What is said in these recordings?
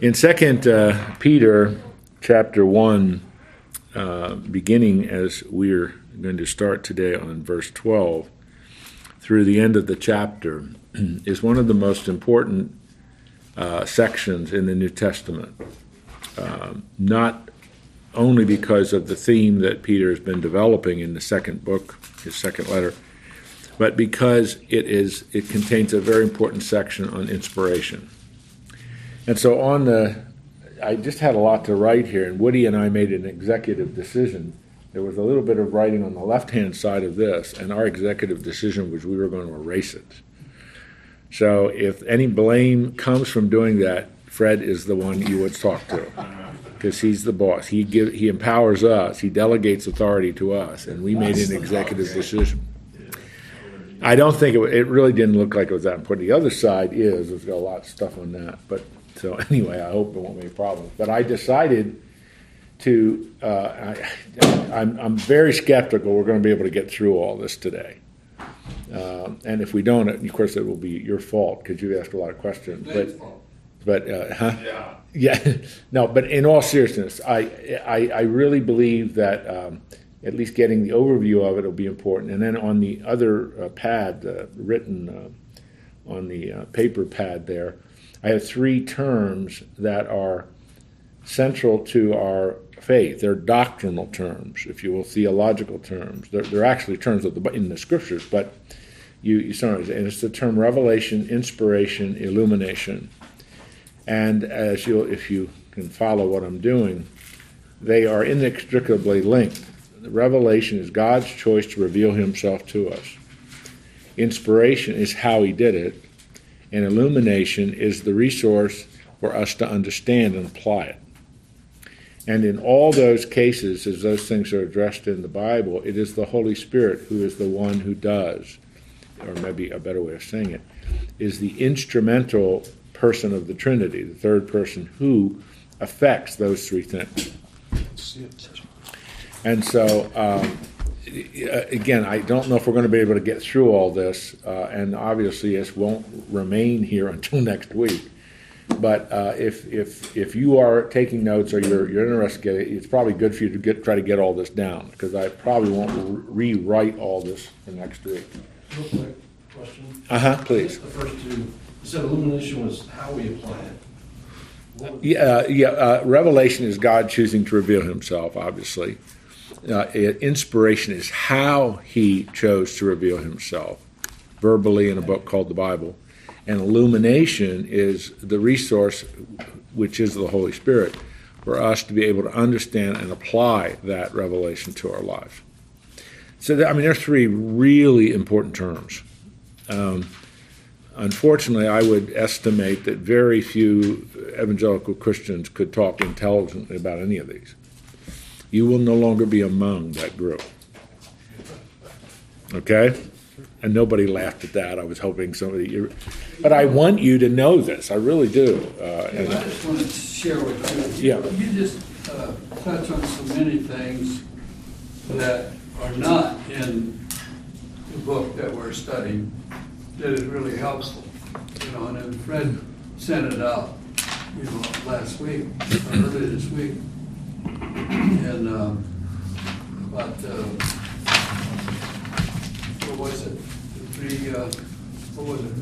In Second uh, Peter chapter one, uh, beginning as we're going to start today on verse twelve, through the end of the chapter, is one of the most important uh, sections in the New Testament. Um, not only because of the theme that Peter has been developing in the second book, his second letter, but because it is it contains a very important section on inspiration. And so on the I just had a lot to write here, and Woody and I made an executive decision. There was a little bit of writing on the left hand side of this, and our executive decision was we were going to erase it. So if any blame comes from doing that, Fred is the one you would talk to because he's the boss. He give, he empowers us. He delegates authority to us, and we made an executive decision. I don't think it, it really didn't look like it was that important. The other side is there's got a lot of stuff on that, but so anyway, I hope it won't be a problem. But I decided to. Uh, I, I'm, I'm very skeptical we're going to be able to get through all this today. Uh, and if we don't, of course, it will be your fault because you asked a lot of questions. But, but uh, huh? Yeah. Yeah, no, but in all seriousness, I, I, I really believe that um, at least getting the overview of it will be important. And then on the other uh, pad, uh, written uh, on the uh, paper pad there, I have three terms that are central to our faith. They're doctrinal terms, if you will, theological terms. They're, they're actually terms of the, in the scriptures, but you, you and it's the term revelation, inspiration, illumination. And as you, if you can follow what I'm doing, they are inextricably linked. The revelation is God's choice to reveal Himself to us. Inspiration is how He did it, and illumination is the resource for us to understand and apply it. And in all those cases, as those things are addressed in the Bible, it is the Holy Spirit who is the one who does, or maybe a better way of saying it, is the instrumental person of the Trinity, the third person who affects those three things. And so, um, again, I don't know if we're going to be able to get through all this, uh, and obviously, this won't remain here until next week. But uh, if if if you are taking notes or you're you're interested, it's probably good for you to get try to get all this down because I probably won't re- rewrite all this for next week. Real quick question. Uh huh. Please. The first two, you said illumination was how we apply it. Yeah, uh, yeah. Uh, revelation is God choosing to reveal Himself. Obviously, uh, inspiration is how He chose to reveal Himself, verbally in a book called the Bible, and illumination is the resource, which is the Holy Spirit, for us to be able to understand and apply that revelation to our lives. So, that, I mean, there are three really important terms. Um, unfortunately, I would estimate that very few evangelical Christians could talk intelligently about any of these. You will no longer be among that group. Okay? And nobody laughed at that. I was hoping somebody. you But I want you to know this. I really do. Uh, and, I just wanted to share with you. Yeah. You just uh, touch on so many things that are not in the book that we're studying that is really helpful. You know, and then Fred sent it out, you know, last week, earlier this week. And, um, but, uh, what was it? The three, uh, what was it?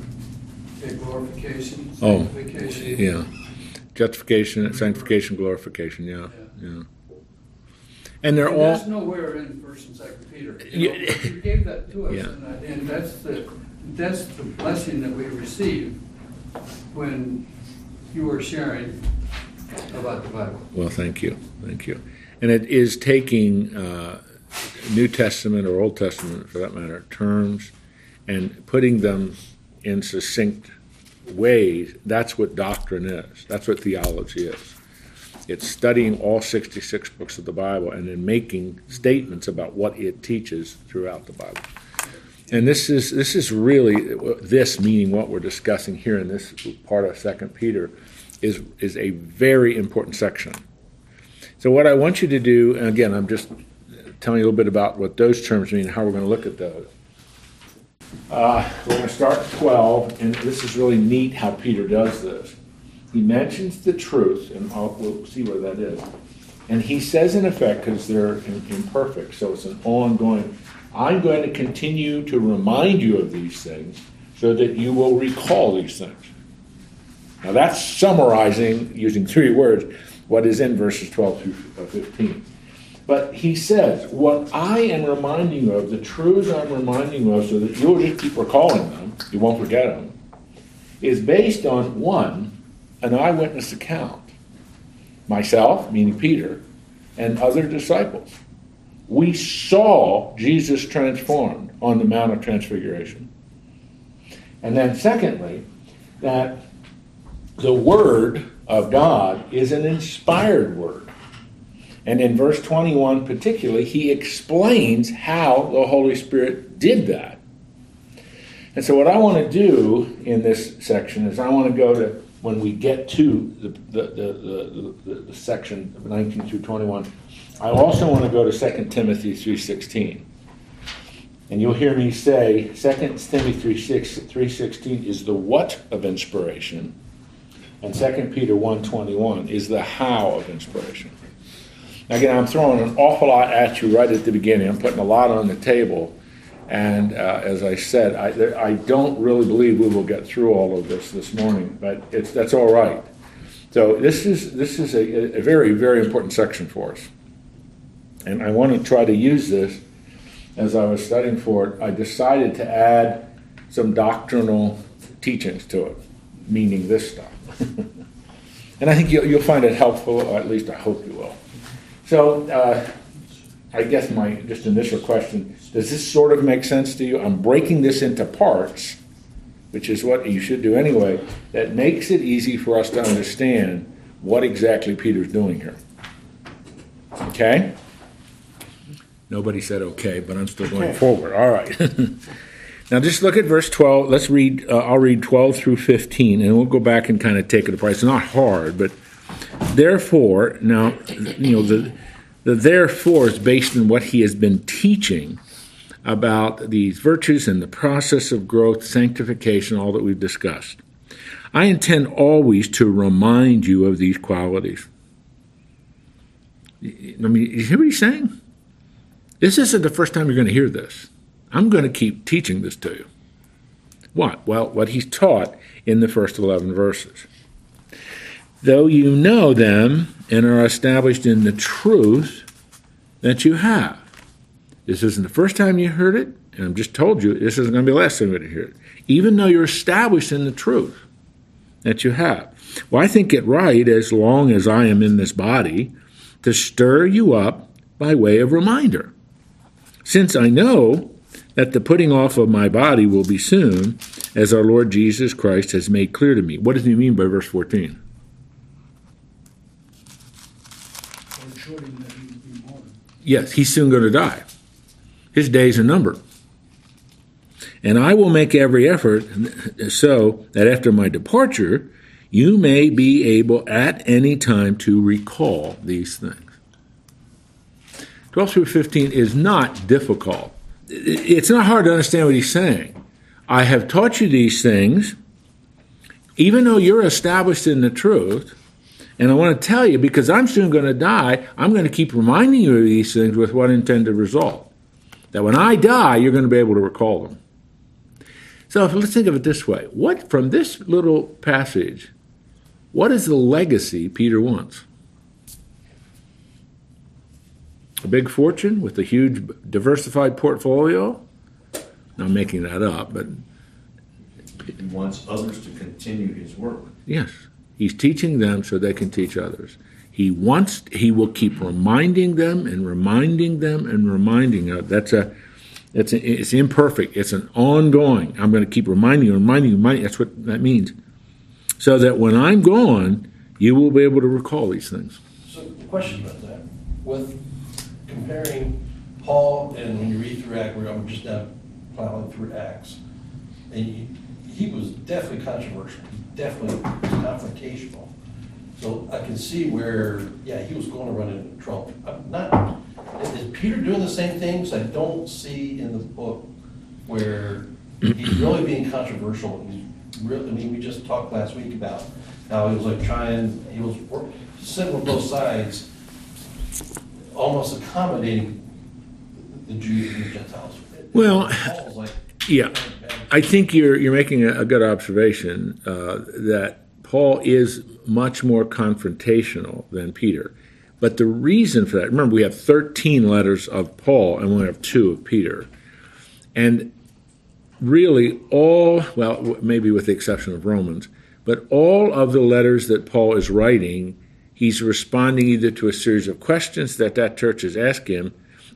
Okay, glorification, Oh, sanctification. yeah. Justification, sanctification, glorification. Yeah. Yeah. And they're And all. That's nowhere in First and Second Peter. Yeah. You know, You gave that to us, Yeah. and I- and that's the, that's the blessing that we receive when you were sharing about the Bible. Well, thank you, thank you. And it is taking uh, New Testament or Old Testament, for that matter, terms and putting them in succinct ways. That's what doctrine is. That's what theology is. It's studying all 66 books of the Bible and then making statements about what it teaches throughout the Bible. And this is this is really this meaning what we're discussing here in this part of Second Peter is is a very important section. So what I want you to do, and again, I'm just telling you a little bit about what those terms mean, and how we're going to look at those. Uh, we're going to start at 12, and this is really neat how Peter does this. he mentions the truth, and I'll, we'll see where that is. And he says, in effect, because they're imperfect, so it's an ongoing, I'm going to continue to remind you of these things so that you will recall these things. Now that's summarizing, using three words, what is in verses 12 through uh, 15. But he says, What I am reminding you of, the truths I'm reminding you of, so that you'll just keep recalling them, you won't forget them, is based on one, an eyewitness account. Myself, meaning Peter, and other disciples. We saw Jesus transformed on the Mount of Transfiguration. And then, secondly, that the Word of God is an inspired Word. And in verse 21 particularly, he explains how the Holy Spirit did that. And so, what I want to do in this section is I want to go to when we get to the, the, the, the, the section of 19 through 21. I also want to go to 2 Timothy 3.16. And you'll hear me say 2 Timothy 3.16 is the what of inspiration, and 2 Peter 1.21 is the how of inspiration. Now Again, I'm throwing an awful lot at you right at the beginning. I'm putting a lot on the table. And uh, as I said, I, I don't really believe we will get through all of this this morning, but it's, that's all right. So this is, this is a, a very, very important section for us. And I want to try to use this as I was studying for it. I decided to add some doctrinal teachings to it, meaning this stuff. and I think you'll, you'll, find it helpful, or at least I hope you will. So, uh, I guess my just initial question does this sort of make sense to you? I'm breaking this into parts, which is what you should do anyway, that makes it easy for us to understand what exactly Peter's doing here. Okay? Nobody said okay, but I'm still going okay. forward. All right. now just look at verse 12. Let's read, uh, I'll read 12 through 15, and we'll go back and kind of take it apart. It's not hard, but therefore, now, you know, the the therefore is based on what he has been teaching about these virtues and the process of growth, sanctification, all that we've discussed. I intend always to remind you of these qualities. I mean, you hear what he's saying? This isn't the first time you're going to hear this. I'm going to keep teaching this to you. What? Well, what he's taught in the first 11 verses though you know them and are established in the truth that you have. This isn't the first time you heard it, and I've just told you this isn't going to be the last time you're going to hear it. Even though you're established in the truth that you have. Well, I think it right, as long as I am in this body, to stir you up by way of reminder. Since I know that the putting off of my body will be soon, as our Lord Jesus Christ has made clear to me. What does he mean by verse 14? Yes, he's soon going to die. His days are numbered. And I will make every effort so that after my departure, you may be able at any time to recall these things. 12 through 15 is not difficult. It's not hard to understand what he's saying. I have taught you these things, even though you're established in the truth, and I want to tell you, because I'm soon going to die, I'm going to keep reminding you of these things with one intended result. That when I die, you're going to be able to recall them. So let's think of it this way. What from this little passage, what is the legacy Peter wants? A big fortune with a huge diversified portfolio? I'm making that up, but he wants others to continue his work. Yes. He's teaching them so they can teach others. He wants, he will keep reminding them and reminding them and reminding them. That's a, it's, a, it's imperfect. It's an ongoing. I'm going to keep reminding you, reminding you, reminding. That's what that means. So that when I'm gone, you will be able to recall these things. So, question about that. With comparing Paul and when you read through Acts, I'm just now plowing through Acts, and he, he was definitely controversial definitely confrontational. So I can see where, yeah, he was going to run into trouble. I'm not, is Peter doing the same things? I don't see in the book where he's really being controversial. He's really, I mean, we just talked last week about how he was like trying, he was sitting with both sides, almost accommodating the Jews and the Gentiles. Well, like, Yeah, I think you're you're making a, a good observation uh, that Paul is much more confrontational than Peter. But the reason for that, remember, we have 13 letters of Paul and we have two of Peter. And really, all, well, maybe with the exception of Romans, but all of the letters that Paul is writing, he's responding either to a series of questions that that church is asking him,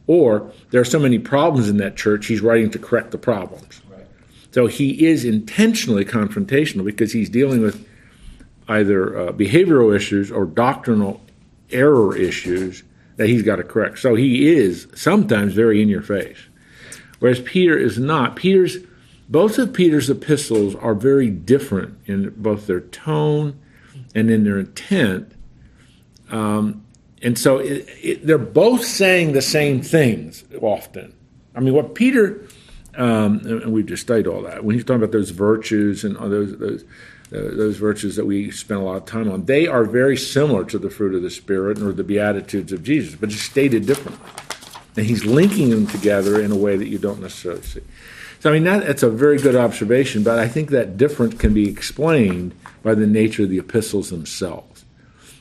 or there are so many problems in that church, he's writing to correct the problems. right. So he is intentionally confrontational because he's dealing with either uh, behavioral issues or doctrinal error issues that he's got to correct. So he is sometimes very in your face, whereas Peter is not. Peter's both of Peter's epistles are very different in both their tone and in their intent. Um, and so it, it, they're both saying the same things often. I mean, what Peter um, and we've just studied all that. When he's talking about those virtues and those those uh, those virtues that we spend a lot of time on, they are very similar to the fruit of the spirit or the beatitudes of Jesus, but just stated differently. And he's linking them together in a way that you don't necessarily see. So I mean that, that's a very good observation, but I think that difference can be explained by the nature of the epistles themselves.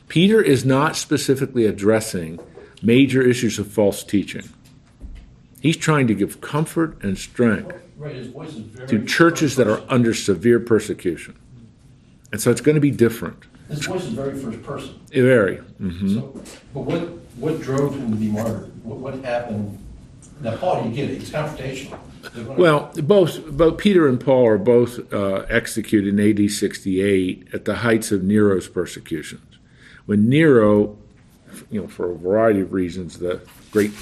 Peter is not specifically addressing major issues of false teaching. He's trying to give comfort and strength Right, his voice is very. to churches that are under severe persecution. And so it's going to be different. His voice is very first person. Very. vary. hmm So, but what, what drove him to be martyred? What, what happened? Now, Paul, you get it, he's confrontational. Well, both both Peter and Paul are both uh, executed in AD 68 at the heights of Nero's persecutions. When Nero, you know, for a variety of reasons, the great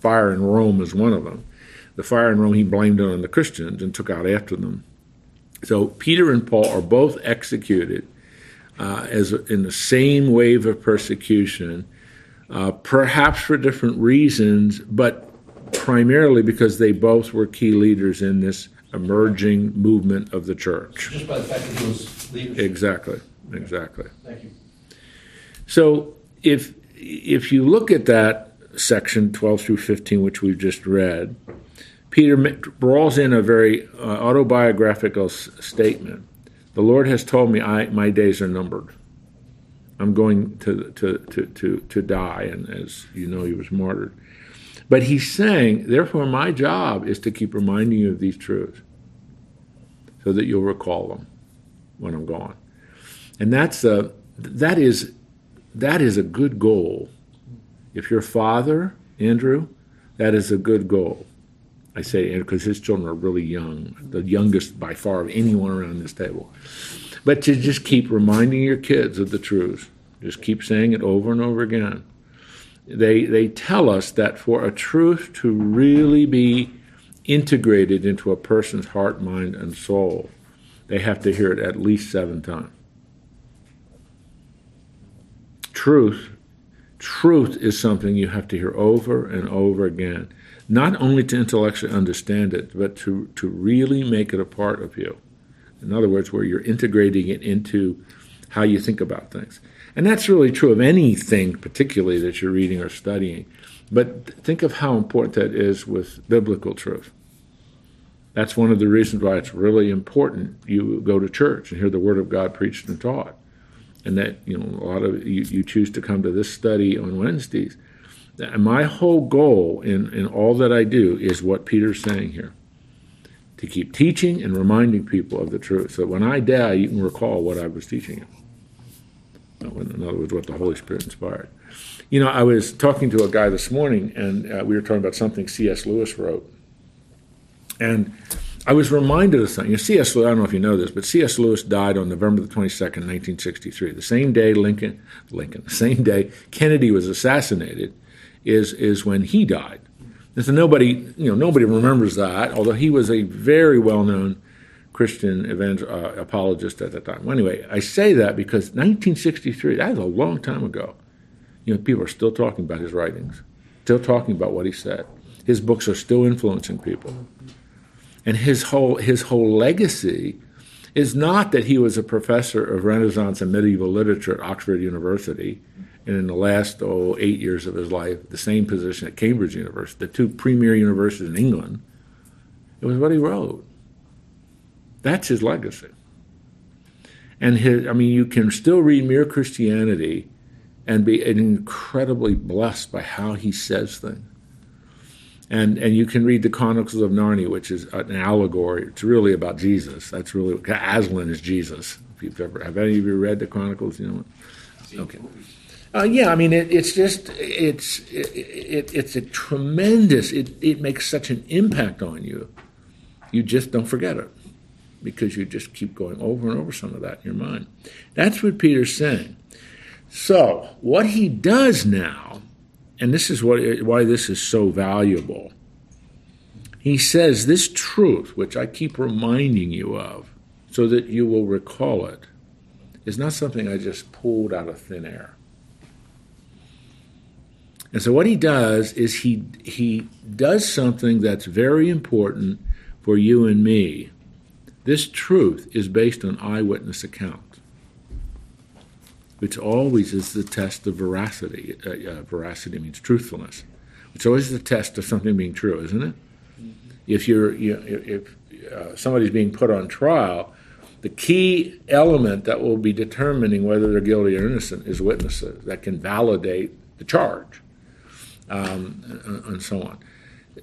fire in Rome is one of them. The fire in Rome, he blamed it on the Christians and took out after them. So Peter and Paul are both executed uh, as in the same wave of persecution, uh, perhaps for different reasons, but primarily because they both were key leaders in this emerging movement of the church. Just by the fact that he was leadership. Exactly, exactly. Thank you. So if if you look at that section 12 through 15, which we've just read, Peter draws in a very uh, autobiographical s- statement. The Lord has told me I, my days are numbered. I'm going to, to, to, to, to die, and as you know, he was martyred. But he's saying, therefore, my job is to keep reminding you of these truths so that you'll recall them when I'm gone. And that's a, that is that is a good goal. If your father, Andrew, that is a good goal. I say Andrew because his children are really young, the youngest by far of anyone around this table. But to just keep reminding your kids of the truth, just keep saying it over and over again. They they tell us that for a truth to really be integrated into a person's heart, mind, and soul, they have to hear it at least seven times. Truth, truth is something you have to hear over and over again, not only to intellectually understand it, but to, to really make it a part of you. In other words, where you're integrating it into how you think about things. And that's really true of anything, particularly that you're reading or studying. But think of how important that is with biblical truth. That's one of the reasons why it's really important you go to church and hear the Word of God preached and taught. And that, you know, a lot of you, you choose to come to this study on Wednesdays. My whole goal in, in all that I do is what Peter's saying here to keep teaching and reminding people of the truth. So when I die, you can recall what I was teaching you. In other words, what the Holy Spirit inspired. You know, I was talking to a guy this morning, and uh, we were talking about something C.S. Lewis wrote. And I was reminded of something. You know, C.S. Lewis, I don't know if you know this, but C.S. Lewis died on November the 22nd, 1963. The same day Lincoln, Lincoln, the same day Kennedy was assassinated is, is when he died. And so nobody, you know, nobody remembers that, although he was a very well-known Christian evangel- uh, apologist at that time. Well, anyway, I say that because 1963, that was a long time ago. You know, people are still talking about his writings, still talking about what he said. His books are still influencing people. And his whole his whole legacy is not that he was a professor of Renaissance and medieval literature at Oxford University, and in the last oh, eight years of his life, the same position at Cambridge University, the two premier universities in England. It was what he wrote. That's his legacy. And his, I mean, you can still read Mere Christianity and be incredibly blessed by how he says things. And, and you can read the Chronicles of Narnia, which is an allegory. It's really about Jesus. That's really Aslan is Jesus. If you've ever have any of you read the Chronicles, you know. Okay. Uh, yeah, I mean, it, it's just it's it, it, it's a tremendous. It it makes such an impact on you. You just don't forget it because you just keep going over and over some of that in your mind. That's what Peter's saying. So what he does now, and this is what why this is so valuable. He says this truth, which I keep reminding you of, so that you will recall it, is not something I just pulled out of thin air. And so what he does is he he does something that's very important for you and me. This truth is based on eyewitness accounts, which always is the test of veracity. Uh, uh, veracity means truthfulness. It's always the test of something being true, isn't it? Mm-hmm. If you're you know, if uh, somebody's being put on trial, the key element that will be determining whether they're guilty or innocent is witnesses that can validate the charge um, and so on.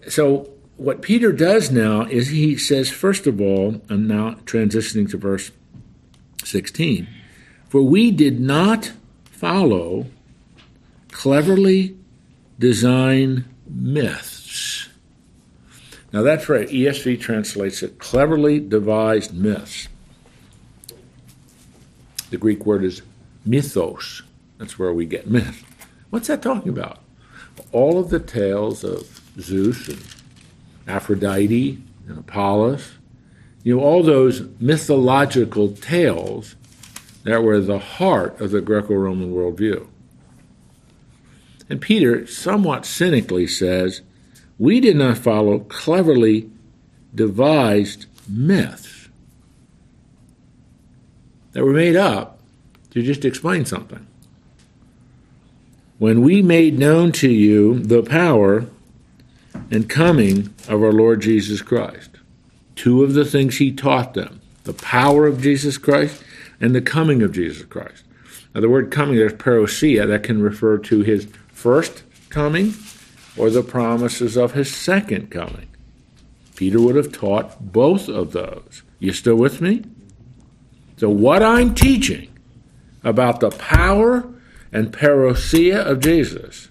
So, what Peter does now is he says, first of all, I'm now transitioning to verse 16, for we did not follow cleverly designed myths. Now, that's right. ESV translates it cleverly devised myths. The Greek word is mythos. That's where we get myth. What's that talking about? all of the tales of Zeus and Aphrodite and Apollos, you know, all those mythological tales that were the heart of the Greco Roman worldview. And Peter somewhat cynically says, We did not follow cleverly devised myths that were made up to just explain something when we made known to you the power and coming of our Lord Jesus Christ. Two of the things he taught them the power of Jesus Christ and the coming of Jesus Christ. Now, the word coming, there's parousia, that can refer to his first coming or the promises of his second coming. Peter would have taught both of those. You still with me? So, what I'm teaching about the power and parousia of Jesus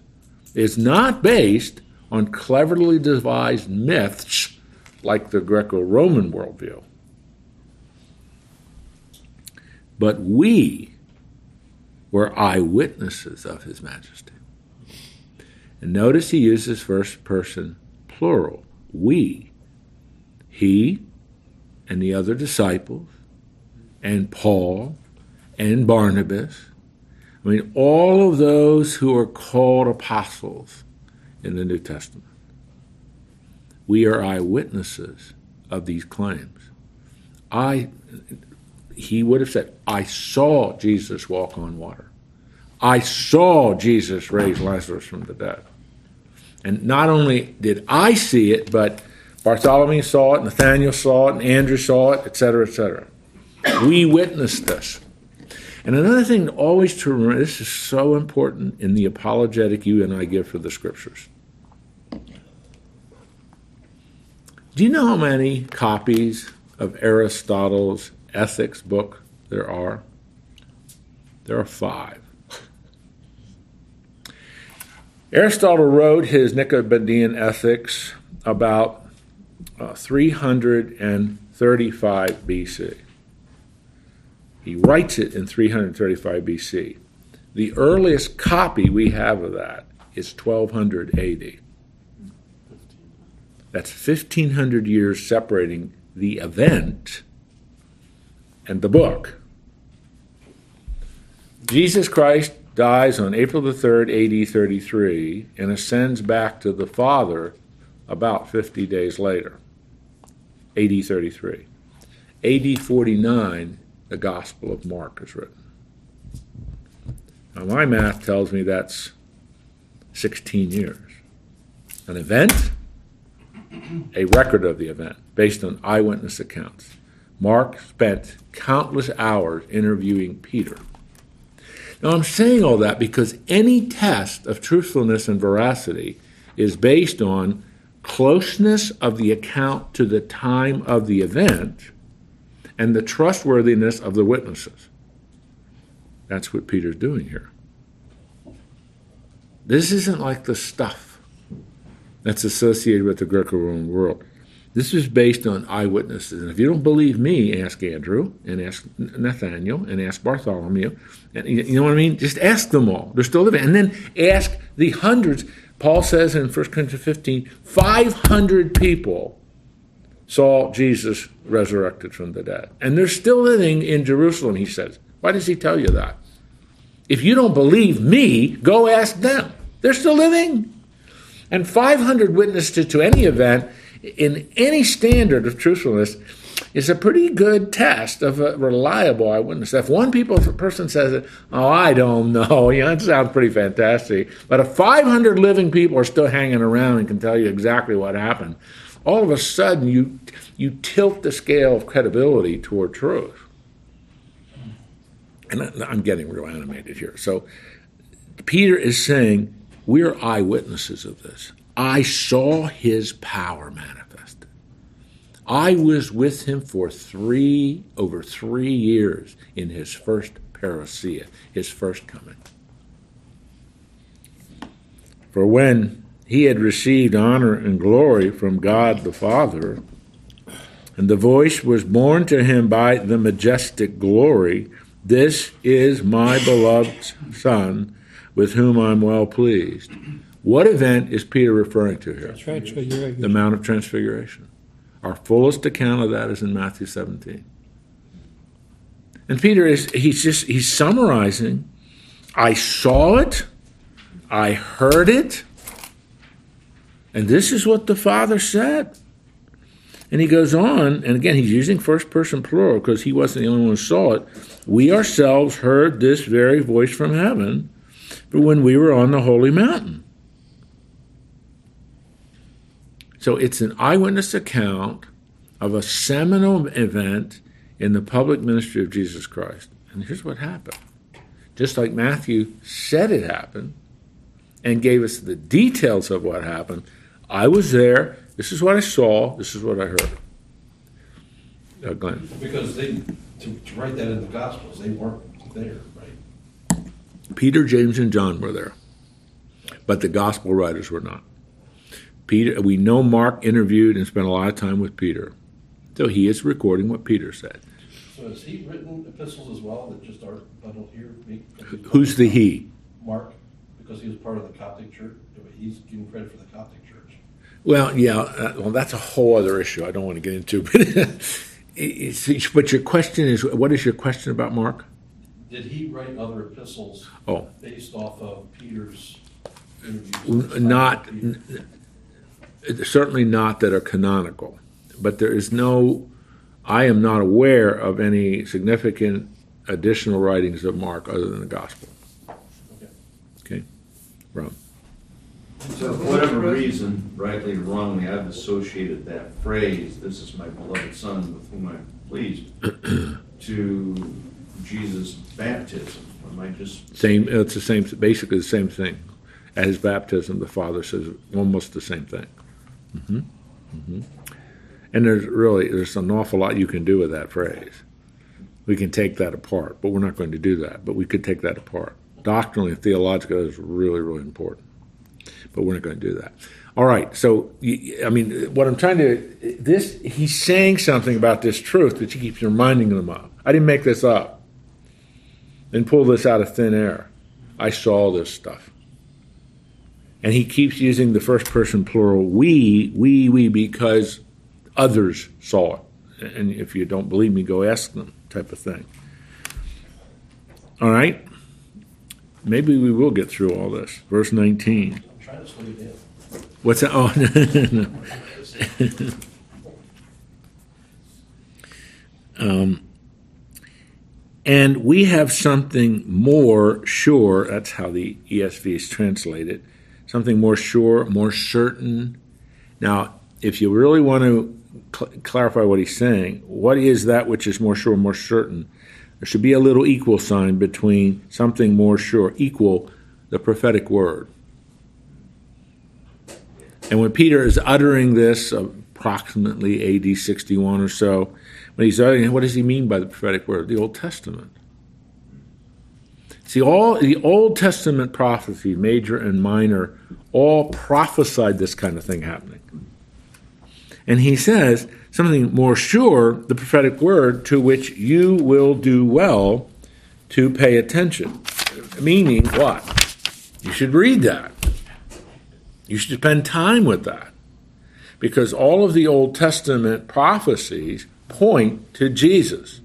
is not based on cleverly devised myths like the Greco Roman worldview. But we were eyewitnesses of His Majesty. And notice he uses first person plural. We. He and the other disciples, and Paul and Barnabas I mean, all of those who are called apostles in the New Testament, we are eyewitnesses of these claims. I, he would have said, I saw Jesus walk on water. I saw Jesus raise Lazarus from the dead. And not only did I see it, but Bartholomew saw it, Nathaniel saw it, and Andrew saw it, etc., etc. We witnessed this. And another thing always to remember this is so important in the apologetic you and I give for the scriptures. Do you know how many copies of Aristotle's ethics book there are? There are five. Aristotle wrote his Nicomachean Ethics about uh, 335 BC. He writes it in 335 BC. The earliest copy we have of that is 1200 AD. That's 1500 years separating the event and the book. Jesus Christ dies on April the 3rd, AD 33, and ascends back to the Father about 50 days later, AD 33. AD 49, the Gospel of Mark is written. Now, my math tells me that's 16 years. An event, a record of the event based on eyewitness accounts. Mark spent countless hours interviewing Peter. Now, I'm saying all that because any test of truthfulness and veracity is based on closeness of the account to the time of the event and the trustworthiness of the witnesses. That's what Peter's doing here. This isn't like the stuff that's associated with the Greco Roman world. This is based on eyewitnesses. And if you don't believe me, ask Andrew and ask Nathaniel and ask Bartholomew. And you know what I mean? Just ask them all. They're still living. And then ask the hundreds. Paul says in 1 Corinthians 15, 500 people saw Jesus resurrected from the dead. And they're still living in Jerusalem, he says. Why does he tell you that? If you don't believe me, go ask them. They're still living. And 500 witnesses to any event in any standard of truthfulness is a pretty good test of a reliable eyewitness. If one people person says it, oh, I don't know, yeah, that sounds pretty fantastic. But if 500 living people are still hanging around and can tell you exactly what happened, all of a sudden you you tilt the scale of credibility toward truth. And I'm getting real animated here. So Peter is saying we're eyewitnesses of this. I saw his power manifested. I was with him for three, over three years in his first parousia, his first coming. For when he had received honor and glory from God the Father, and the voice was borne to him by the majestic glory, This is my beloved Son, with whom I'm well pleased. What event is Peter referring to here? Transfiguration. The Mount of Transfiguration. Our fullest account of that is in Matthew 17. And Peter is he's just he's summarizing I saw it, I heard it, and this is what the Father said. And he goes on, and again, he's using first person plural because he wasn't the only one who saw it. We ourselves heard this very voice from heaven when we were on the holy mountain. So it's an eyewitness account of a seminal event in the public ministry of Jesus Christ. And here's what happened. Just like Matthew said it happened and gave us the details of what happened, I was there. This is what I saw. This is what I heard. Uh, Glenn. Because they, to, to write that in the Gospels, they weren't there, right? Peter, James, and John were there, but the gospel writers were not. Peter, we know Mark interviewed and spent a lot of time with Peter, so he is recording what Peter said. So has he written epistles as well that just aren't bundled here? Who's the he? Mark, because he was part of the Coptic church. He's getting credit for the Coptic church. Well, yeah, uh, well, that's a whole other issue. I don't want to get into, but it's, but your question is, what is your question about Mark? Did he write other epistles Oh, based off of Peter's interviews? Not n- certainly not that are canonical, but there is no. I am not aware of any significant additional writings of Mark other than the Gospel. Okay. Okay, Rob. So for whatever reason, rightly or wrongly, I've associated that phrase, this is my beloved son with whom I'm pleased, to Jesus' baptism. Am I just, Same. It's the same. Basically, the same thing. At his baptism, the Father says almost the same thing. Hmm hmm And there's really there's an awful lot you can do with that phrase. We can take that apart, but we're not going to do that. But we could take that apart. Doctrinally, and theologically, it's really, really important. But we're not going to do that. All right. So, I mean, what I'm trying to this he's saying something about this truth that he keeps reminding them of. I didn't make this up and pull this out of thin air. I saw this stuff. And he keeps using the first person plural, we, we, we, because others saw it. And if you don't believe me, go ask them, type of thing. All right? Maybe we will get through all this. Verse 19. I'm trying to slow you down. What's that? Oh, no. Um, and we have something more sure, that's how the ESV is translated, something more sure, more certain. Now, if you really want to cl- clarify what he's saying, what is that which is more sure, more certain? There should be a little equal sign between something more sure, equal the prophetic word. And when Peter is uttering this, approximately AD 61 or so, when he's uttering, what does he mean by the prophetic word? The Old Testament. See, all the Old Testament prophecy, major and minor, all prophesied this kind of thing happening. And he says something more sure, the prophetic word, to which you will do well to pay attention. Meaning what? You should read that. You should spend time with that. Because all of the Old Testament prophecies point to Jesus.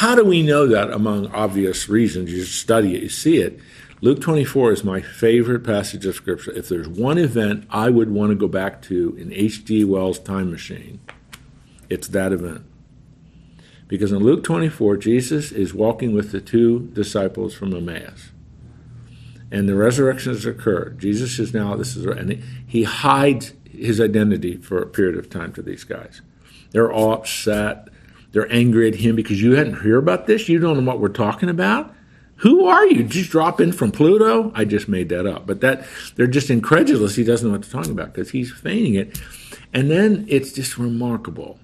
How do we know that among obvious reasons? You study it, you see it. Luke 24 is my favorite passage of Scripture. If there's one event I would want to go back to in H.G. Wells' time machine, it's that event. Because in Luke 24, Jesus is walking with the two disciples from Emmaus. And the resurrection has occurred. Jesus is now, this is, and he hides his identity for a period of time to these guys. They're all upset. They're angry at him because you hadn't heard about this. You don't know what we're talking about. Who are you? Just drop in from Pluto? I just made that up. But that they're just incredulous. He doesn't know what they're talking about because he's feigning it. And then it's just remarkable.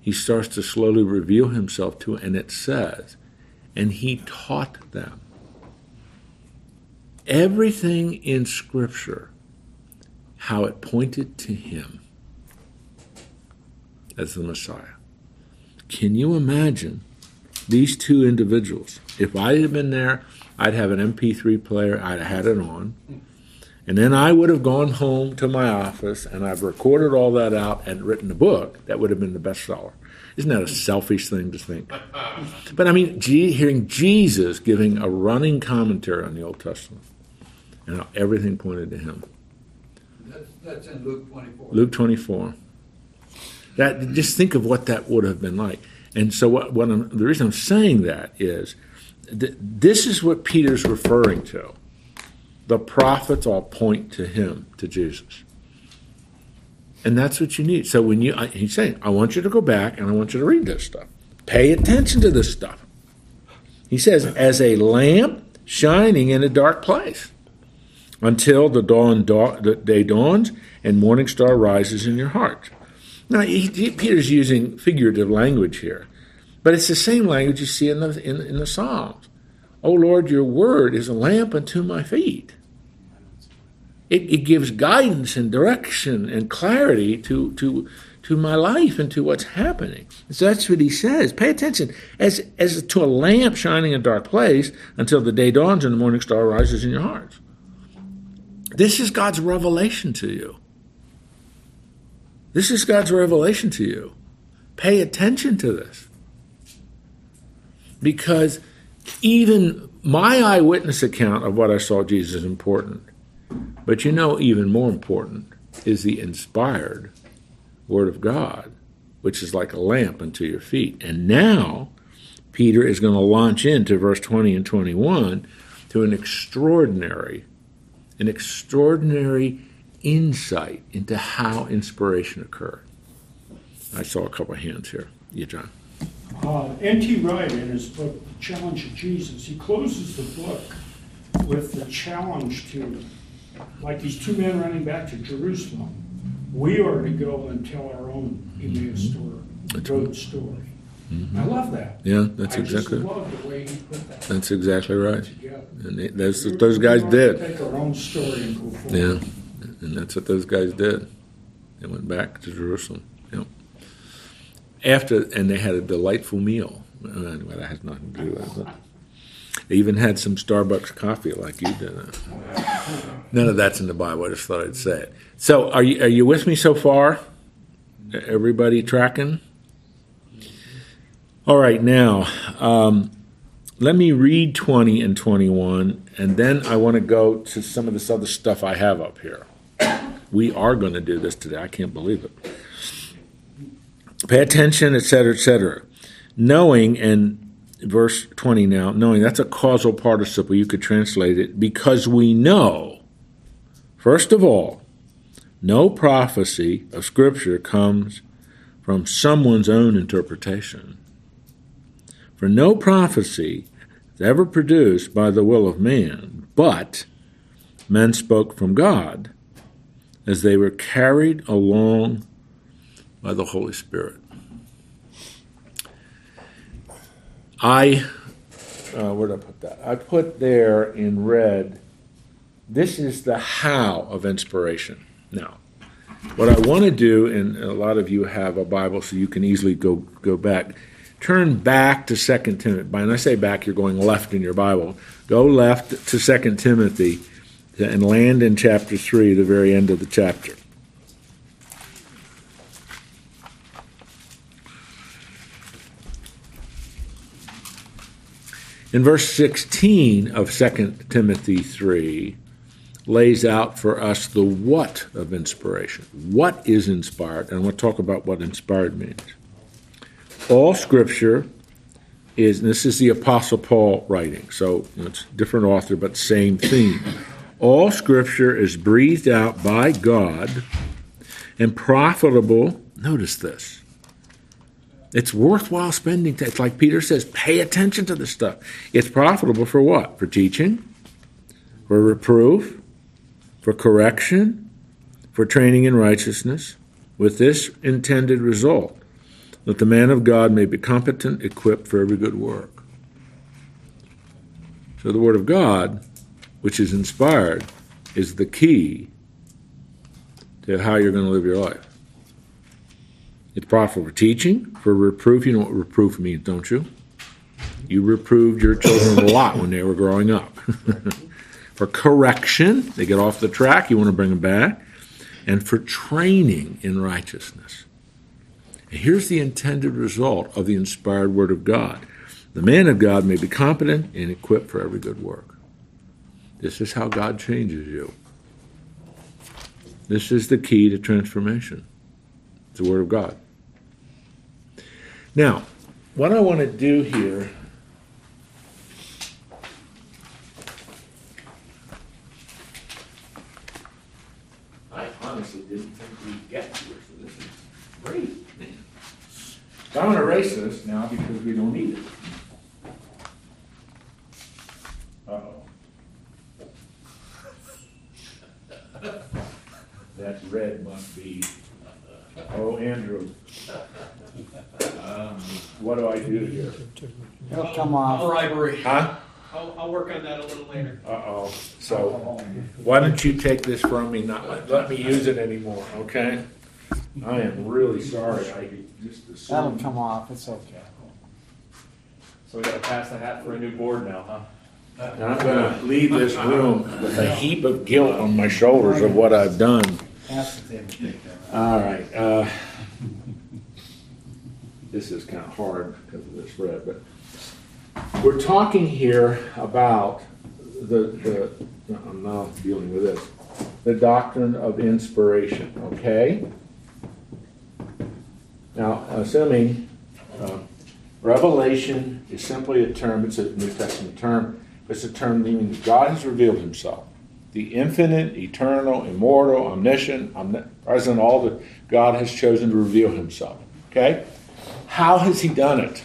He starts to slowly reveal himself to, and it says, and he taught them. Everything in Scripture, how it pointed to him as the Messiah. Can you imagine these two individuals? If I had been there, I'd have an MP3 player, I'd have had it on, and then I would have gone home to my office and I've recorded all that out and written a book that would have been the bestseller. Isn't that a selfish thing to think? But I mean, hearing Jesus giving a running commentary on the Old Testament and how everything pointed to him. That's, that's in Luke 24. Luke 24. That just think of what that would have been like. And so, what, what the reason I'm saying that is, th- this is what Peter's referring to. The prophets all point to him, to Jesus, and that's what you need. So when you, he's saying, I want you to go back and I want you to read this stuff. Pay attention to this stuff. He says, as a lamp shining in a dark place, until the dawn, the day dawns and morning star rises in your heart. Now, he, he, Peter's using figurative language here, but it's the same language you see in the, in, in the Psalms. Oh Lord, your word is a lamp unto my feet. It, it gives guidance and direction and clarity to, to, to my life and to what's happening. So that's what he says. Pay attention. As, as to a lamp shining in a dark place until the day dawns and the morning star rises in your hearts. This is God's revelation to you. This is God's revelation to you. Pay attention to this. Because even my eyewitness account of what I saw Jesus is important. But you know, even more important is the inspired Word of God, which is like a lamp unto your feet. And now, Peter is going to launch into verse 20 and 21 to an extraordinary, an extraordinary insight into how inspiration occurred. I saw a couple of hands here. Yeah, John. Uh, N.T. Wright, in his book, The Challenge of Jesus, he closes the book with the challenge to, like these two men running back to Jerusalem, we are to go and tell our own Emmaus mm-hmm. story, road story. Mm-hmm. I love that. Yeah, that's I exactly. I just love the way he put that. That's exactly right. Together. And they, that's what those guys did. Take our own story and go forward. Yeah. And that's what those guys did. They went back to Jerusalem. Yep. After, and they had a delightful meal. Anyway, that has nothing to do with it. They even had some Starbucks coffee like you did. None of that's in the Bible. I just thought I'd say it. So, are you are you with me so far? Everybody tracking? All right, now um, let me read 20 and 21, and then I want to go to some of this other stuff I have up here. We are going to do this today. I can't believe it. Pay attention, etc., etc. Knowing, and verse 20 now, knowing that's a causal participle, you could translate it, because we know, first of all, no prophecy of Scripture comes from someone's own interpretation. For no prophecy is ever produced by the will of man, but men spoke from God as they were carried along by the Holy Spirit. I, uh, where did I put that? I put there in red, this is the how of inspiration. Now, what I want to do, and a lot of you have a Bible, so you can easily go go back. Turn back to Second Timothy. When I say back, you're going left in your Bible. Go left to Second Timothy and land in chapter three, the very end of the chapter. In verse 16 of 2 Timothy 3, lays out for us the what of inspiration. What is inspired? And we'll talk about what inspired means. All scripture is, this is the Apostle Paul writing, so it's different author, but same theme. All scripture is breathed out by God and profitable. Notice this. It's worthwhile spending time. It's like Peter says, pay attention to this stuff. It's profitable for what? For teaching, for reproof, for correction, for training in righteousness, with this intended result that the man of God may be competent, equipped for every good work. So the Word of God, which is inspired, is the key to how you're going to live your life. It's profitable for teaching, for reproof. You know what reproof means, don't you? You reproved your children a lot when they were growing up. for correction, they get off the track, you want to bring them back, and for training in righteousness. And here's the intended result of the inspired Word of God the man of God may be competent and equipped for every good work. This is how God changes you. This is the key to transformation. It's the Word of God. Now, what I want to do here I honestly didn't think we'd get here, so this is great. So I'm going to erase this now because we don't need it. Uh-oh. That red must be, oh, Andrew. Um, What do I do here? It'll come off. Bribery. Huh? I'll, I'll work on that a little later. Uh-oh. So why don't you take this from me, not let, let me use it anymore, okay? I am really sorry. I just That'll assumed. come off, it's okay. So we gotta pass the hat for a new board now, huh? And I'm gonna leave this room with a heap of guilt on my shoulders of what I've done. Ask the table, take that. All right, uh, this is kind of hard because of this red, but we're talking here about the, the, I'm now dealing with this, the doctrine of inspiration, okay? Now, assuming, uh, revelation is simply a term, it's a New Testament term, it's a term meaning that God has revealed himself. The infinite, eternal, immortal, omniscient, omnipresent, all that God has chosen to reveal himself. Okay? How has he done it?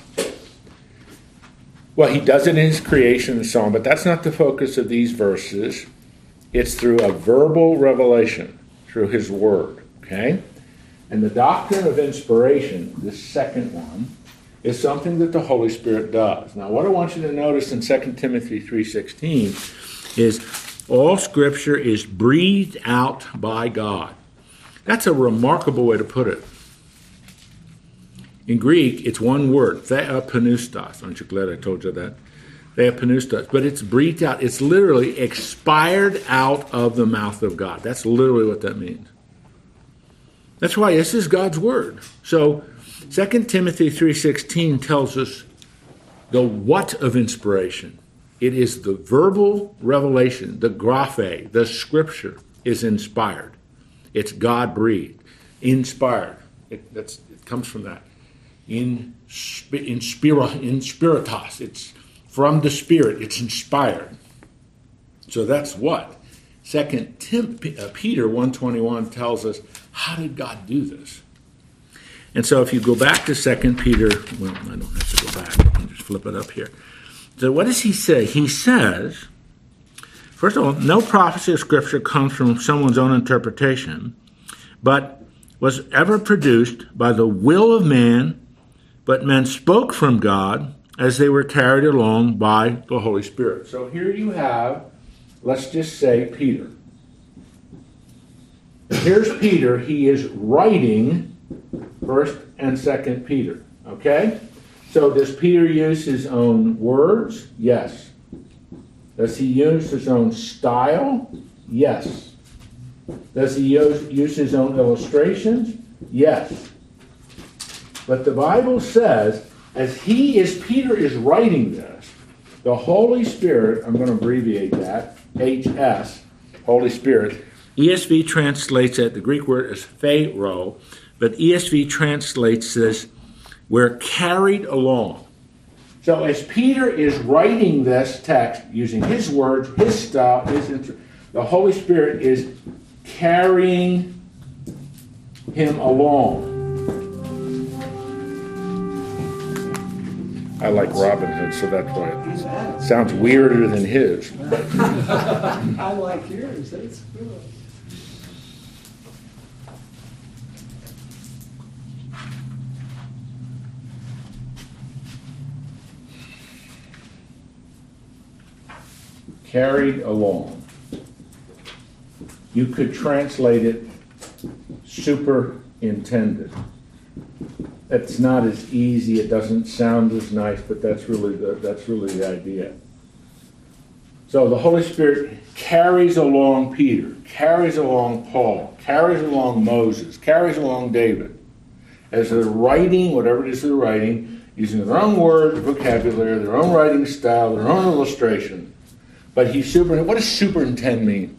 Well, he does it in his creation and so on, but that's not the focus of these verses. It's through a verbal revelation, through his word. Okay? And the doctrine of inspiration, this second one, is something that the Holy Spirit does. Now, what I want you to notice in 2 Timothy 3:16 is all scripture is breathed out by God. That's a remarkable way to put it. In Greek, it's one word, theopneustos. Aren't you glad I told you that? Theopneustos. But it's breathed out. It's literally expired out of the mouth of God. That's literally what that means. That's why this is God's word. So 2 Timothy 3:16 tells us the what of inspiration. It is the verbal revelation, the graphe, the scripture is inspired. It's God breathed, inspired. It, that's, it comes from that. in, in, spira, in spiritus. It's from the Spirit, it's inspired. So that's what? Second Tim, uh, Peter 121 tells us, how did God do this? And so if you go back to Second Peter, well, I don't have to go back, I can just flip it up here. So what does he say? He says, first of all, no prophecy of Scripture comes from someone's own interpretation, but was ever produced by the will of man, but men spoke from God as they were carried along by the Holy Spirit. So here you have, let's just say, Peter. Here's Peter. He is writing First and Second Peter. Okay? So does Peter use his own words? Yes. Does he use his own style? Yes. Does he use, his own illustrations? Yes. But the Bible says, as he is, Peter is writing this, the Holy Spirit, I'm going to abbreviate that, HS, Holy Spirit. ESV translates it, the Greek word is phero, but ESV translates this, we're carried along. So as Peter is writing this text using his words, his style, his inter- the Holy Spirit is carrying him along. I like Robin Hood, so that's why it sounds weirder than his. I like yours, that's good. Carried along. You could translate it superintended. That's not as easy, it doesn't sound as nice, but that's really the, that's really the idea. So the Holy Spirit carries along Peter, carries along Paul, carries along Moses, carries along David. As they're writing, whatever it is they're writing, using their own words, vocabulary, their own writing style, their own illustration. But he super. What does superintend mean?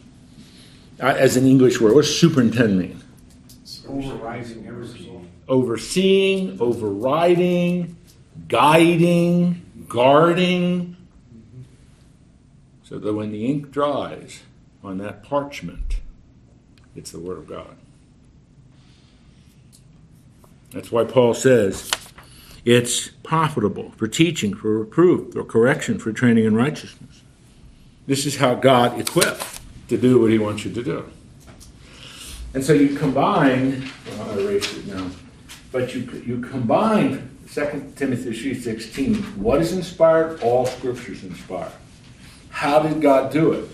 Uh, as an English word, what does superintend mean? Overriding everything. Overseeing, overriding, guiding, guarding. So that when the ink dries on that parchment, it's the Word of God. That's why Paul says it's profitable for teaching, for reproof, for correction, for training in righteousness. This is how God equipped to do what He wants you to do. And so you combine, well, I erased it now, but you, you combine 2 Timothy 3.16, what is inspired? All scriptures inspired. How did God do it?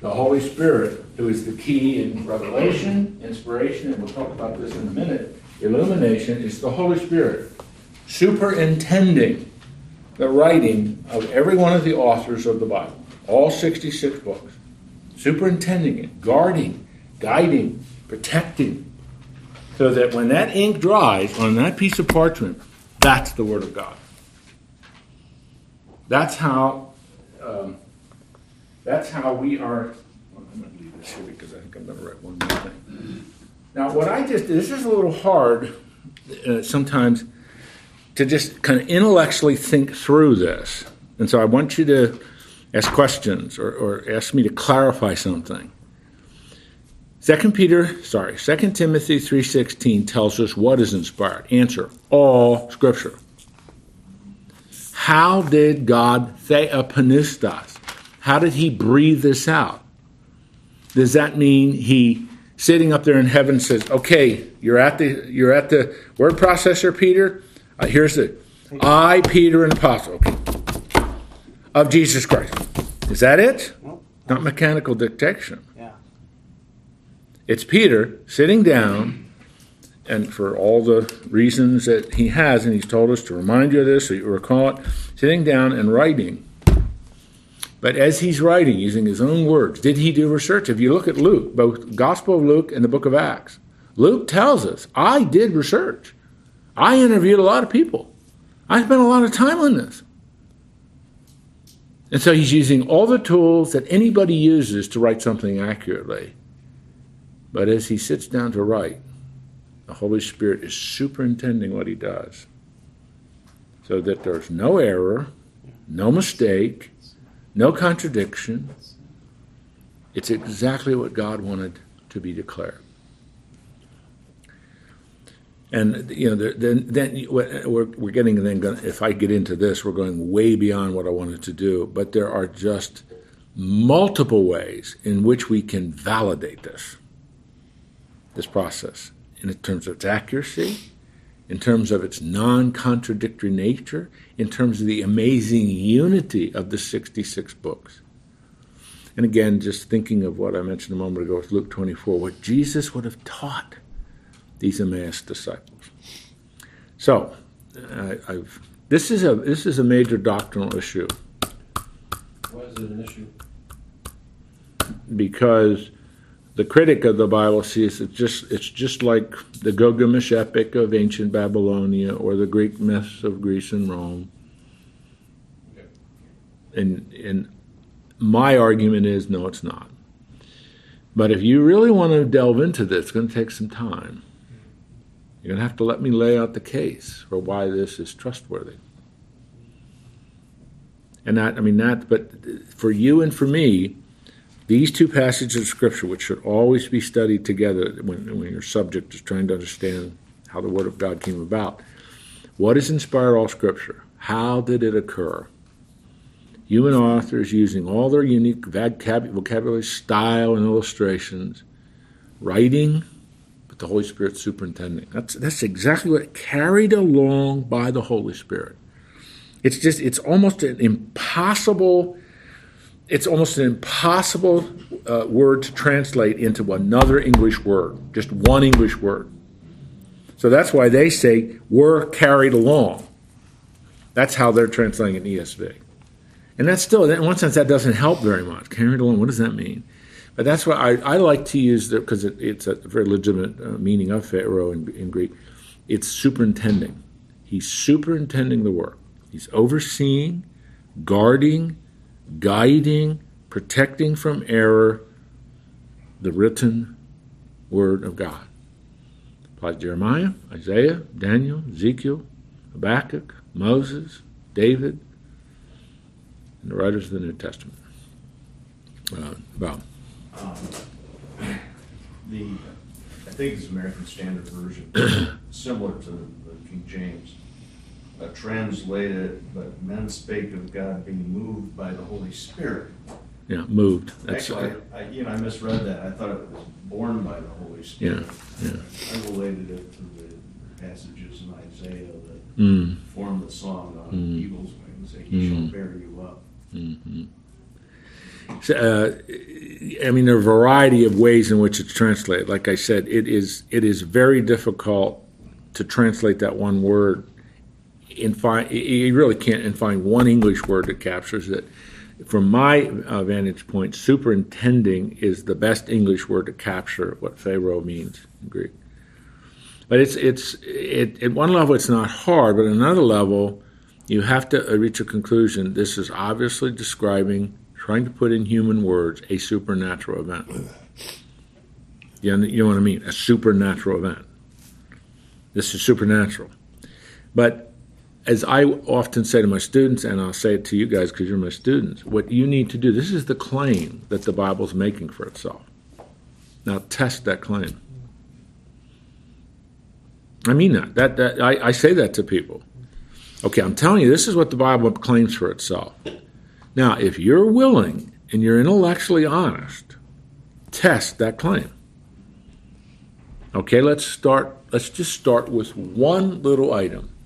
The Holy Spirit, who is the key in revelation, inspiration, and we'll talk about this in a minute, illumination, is the Holy Spirit superintending the writing of every one of the authors of the Bible, all 66 books, superintending it, guarding, guiding, protecting, so that when that ink dries on that piece of parchment, that's the Word of God. That's how. Um, that's how we are. Well, I'm going to leave this here because I think I'm going to write one more thing. Now, what I just this is a little hard uh, sometimes to just kind of intellectually think through this, and so I want you to ask questions or, or ask me to clarify something. Second Peter, sorry, Second Timothy three sixteen tells us what is inspired. Answer: All Scripture. How did God theopneustos? How did He breathe this out? Does that mean He sitting up there in heaven says, "Okay, you're at the you're at the word processor, Peter. Uh, here's the I, Peter, an apostle okay, of Jesus Christ." Is that it? Nope. Not mechanical dictation. Yeah. It's Peter sitting down, and for all the reasons that he has, and he's told us to remind you of this so you recall it, sitting down and writing. But as he's writing, using his own words, did he do research? If you look at Luke, both Gospel of Luke and the book of Acts, Luke tells us, I did research. I interviewed a lot of people. I spent a lot of time on this. And so he's using all the tools that anybody uses to write something accurately. But as he sits down to write, the Holy Spirit is superintending what he does. so that there's no error, no mistake, no contradiction. It's exactly what God wanted to be declared. And you know, then then we're, we're getting then. If I get into this, we're going way beyond what I wanted to do. But there are just multiple ways in which we can validate this this process in terms of its accuracy, in terms of its non contradictory nature, in terms of the amazing unity of the 66 books. And again, just thinking of what I mentioned a moment ago with Luke 24, what Jesus would have taught these Emmaus disciples. So, I, have this is a this is a major doctrinal issue. Why is it an issue? Because the critic of the Bible sees it just it's just like the Gilgamesh epic of ancient Babylonia or the Greek myths of Greece and Rome. And and my argument is no, it's not. But if you really want to delve into this, it's going to take some time. You're going to have to let me lay out the case for why this is trustworthy. And that, I mean, that, but for you and for me, these two passages of Scripture, which should always be studied together when, when your subject is trying to understand how the Word of God came about. What has inspired all Scripture? How did it occur? Human authors using all their unique vocabulary, style, and illustrations, writing, the Holy Spirit superintending. That's, that's exactly what carried along by the Holy Spirit. It's just, it's almost an impossible it's almost an impossible uh, word to translate into another English word, just one English word. So that's why they say were carried along. That's how they're translating an ESV. And that's still, in one sense, that doesn't help very much. Carried along, what does that mean? But that's why I, I like to use the, because it, it's a very legitimate uh, meaning of Phero in, in Greek. It's superintending. He's superintending the work. He's overseeing, guarding, guiding, protecting from error the written word of God. Applies Jeremiah, Isaiah, Daniel, Ezekiel, Habakkuk, Moses, David, and the writers of the New Testament. Uh, Bob. Um, the, I think it's American Standard Version, similar to the King James uh, translated, but men spake of God being moved by the Holy Spirit. Yeah, moved. That's Actually, I, I, you know, I misread that. I thought it was born by the Holy Spirit. Yeah, yeah. I related it to the passages in Isaiah that mm. form the song on mm. eagle's wings, that he mm. shall bear you up. Mm-hmm. Uh, I mean, there are a variety of ways in which it's translated. Like I said, it is it is very difficult to translate that one word and find you really can't and find one English word that captures it. From my uh, vantage point, superintending is the best English word to capture what Phero means in Greek. But it's it's it, at one level it's not hard, but at another level you have to uh, reach a conclusion. This is obviously describing, trying to put in human words, a supernatural event. You know, what I mean? A supernatural event. This is supernatural. But as I often say to my students, and I'll say it to you guys because you're my students, what you need to do, this is the claim that the Bible's making for itself. Now test that claim. I mean that. That, that I, I say that to people. Okay, I'm telling you, this is what the Bible claims for itself. Now, if you're willing and you're intellectually honest, test that claim. Okay, let's start. Let's just start with one little item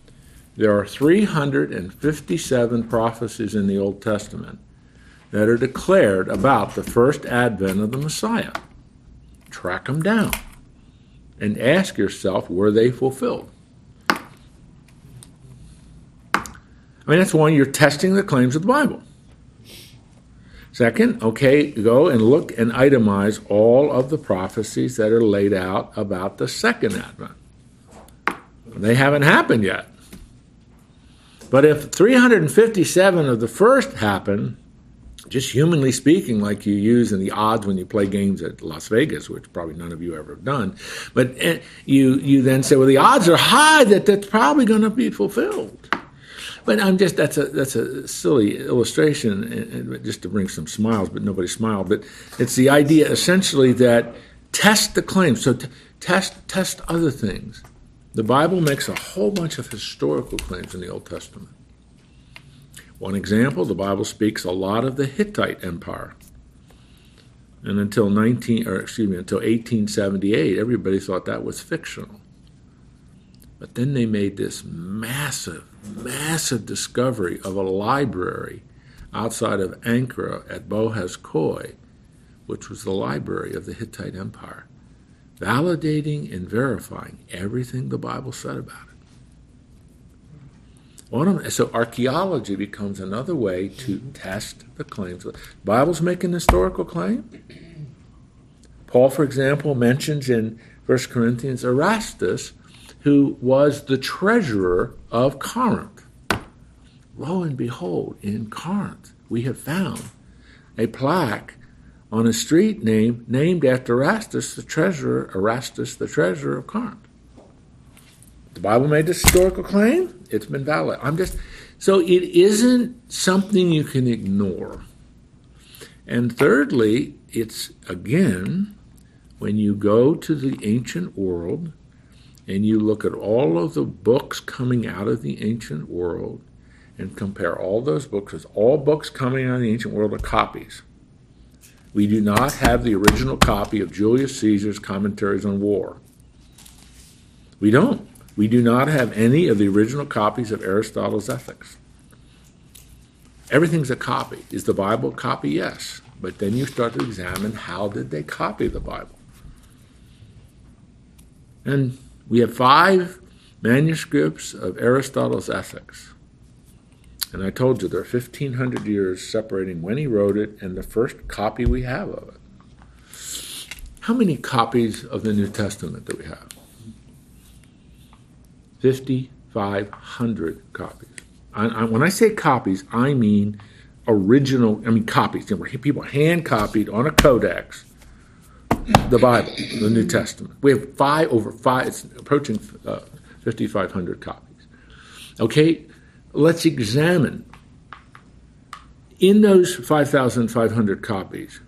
there are 357 prophecies in the Old Testament that are declared about the first advent of the Messiah. Track them down and ask yourself were they fulfilled? I mean, that's one, you're testing the claims of the Bible. Second, okay, go and look and itemize all of the prophecies that are laid out about the second advent. They haven't happened yet. But if 357 of the first happen, just humanly speaking, like you use in the odds when you play games at Las Vegas, which probably none of you ever have done, but eh, you you then say, well, the odds are high that that's probably going to be fulfilled. But I'm just that's a that's a silly illustration, and, and just to bring some smiles, but nobody smiled. But it's the idea essentially that test the claims. So t- test test other things. The Bible makes a whole bunch of historical claims in the Old Testament. One example, the Bible speaks a lot of the Hittite Empire. And until 19 or excuse me, until 1878, everybody thought that was fictional. But then they made this massive, massive discovery of a library outside of Ankara at Boghaz Köy, which was the library of the Hittite Empire, validating and verifying everything the Bible said about it. so archaeology becomes another way to test the claims. The Bible's making an historical claim. Paul, for example, mentions in 1 Corinthians Erastus who was the treasurer of Corinth. Lo and behold, in Corinth, we have found a plaque on a street name named after Erastus, the treasurer, Erastus, the treasurer of Corinth. The Bible made this historical claim. It's been valid. I'm just so it isn't something you can ignore. And thirdly, it's again when you go to the ancient world and you look at all of the books coming out of the ancient world and compare all those books, because all books coming out of the ancient world are copies. We do not have the original copy of Julius Caesar's Commentaries on War. We don't. We do not have any of the original copies of Aristotle's Ethics. Everything's a copy. Is the Bible a copy? Yes. But then you start to examine how did they copy the Bible? And we have five manuscripts of Aristotle's Ethics. And I told you there are 1,500 years separating when he wrote it and the first copy we have of it. How many copies of the New Testament do we have? 5,500 copies. I, I, when I say copies, I mean original, I mean copies. People hand copied on a codex the Bible, the New Testament. We have five over five, it's approaching uh, 5,500 copies. Okay, let's examine. In those 5,500 copies,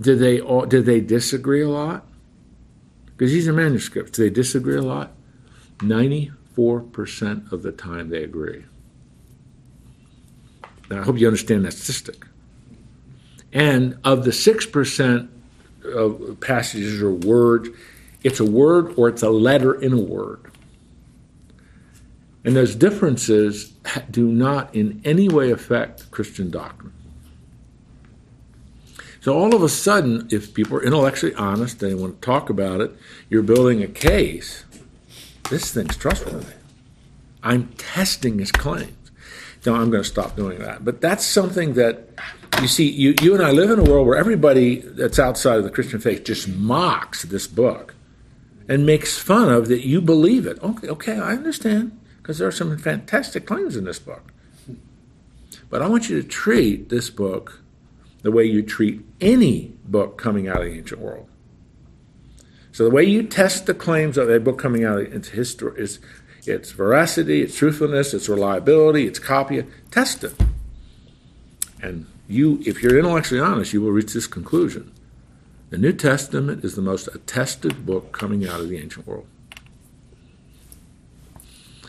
did they all, did they disagree a lot? Because these are manuscripts. Do they disagree a lot? 94% of the time they agree. Now, I hope you understand that statistic. And of the 6% of passages or words. It's a word or it's a letter in a word. And those differences do not in any way affect Christian doctrine. So all of a sudden, if people are intellectually honest, and they want to talk about it, you're building a case. This thing's trustworthy. I'm testing his claims. Now I'm going to stop doing that. But that's something that you see, you, you and I live in a world where everybody that's outside of the Christian faith just mocks this book and makes fun of that you believe it. Okay, okay, I understand, because there are some fantastic claims in this book. But I want you to treat this book the way you treat any book coming out of the ancient world. So the way you test the claims of a book coming out of its history is its veracity, its truthfulness, its reliability, its copy. Test it. And you, if you're intellectually honest, you will reach this conclusion. The New Testament is the most attested book coming out of the ancient world.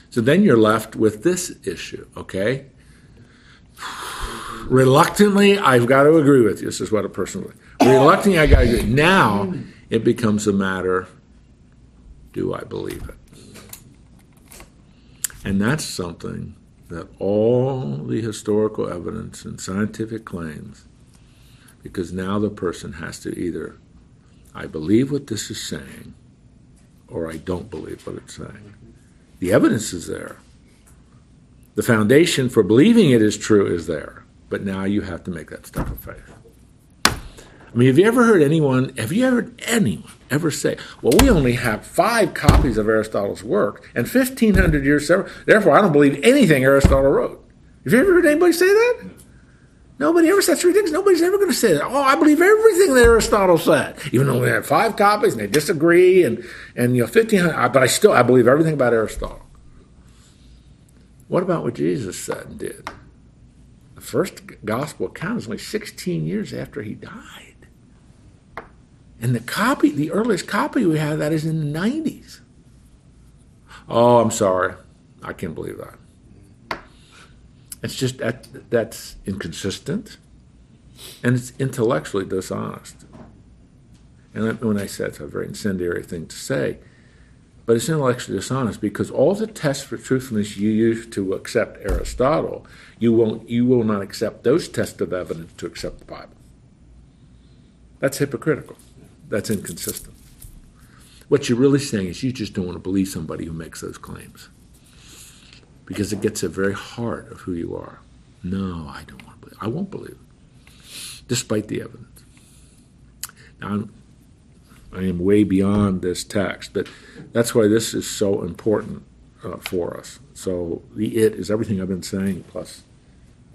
So then you're left with this issue, okay? Reluctantly, I've got to agree with you. This is what a person. Reluctantly, I got to agree. Now it becomes a matter do I believe it? And that's something that all the historical evidence and scientific claims, because now the person has to either, I believe what this is saying, or I don't believe what it's saying. The evidence is there. The foundation for believing it is true is there, but now you have to make that step of faith. I mean, have you ever heard anyone, have you ever anyone ever say, well, we only have five copies of Aristotle's work and 1,500 years, therefore I don't believe anything Aristotle wrote? Have you ever heard anybody say that? Nobody ever said that's ridiculous. Nobody's ever going to say that. Oh, I believe everything that Aristotle said, even though we have five copies and they disagree, and and you know fifteen hundred. But I still I believe everything about Aristotle. What about what Jesus said and did? The first gospel account is only 16 years after he died. And the copy, the earliest copy we have that is in the 90s. Oh, I'm sorry. I can't believe that. It's just that that's inconsistent and it's intellectually dishonest. And when I said it's a very incendiary thing to say, but it's intellectually dishonest because all the tests for truthfulness you use to accept Aristotle, you won't you will not accept those tests of evidence to accept the Bible. That's hypocritical. That's inconsistent. What you're really saying is you just don't want to believe somebody who makes those claims. Because it gets at the very heart of who you are. No, I don't want to believe. I won't believe it. Despite the evidence. Now, I'm, I am way beyond this text, but that's why this is so important uh, for us. So the it is everything I've been saying plus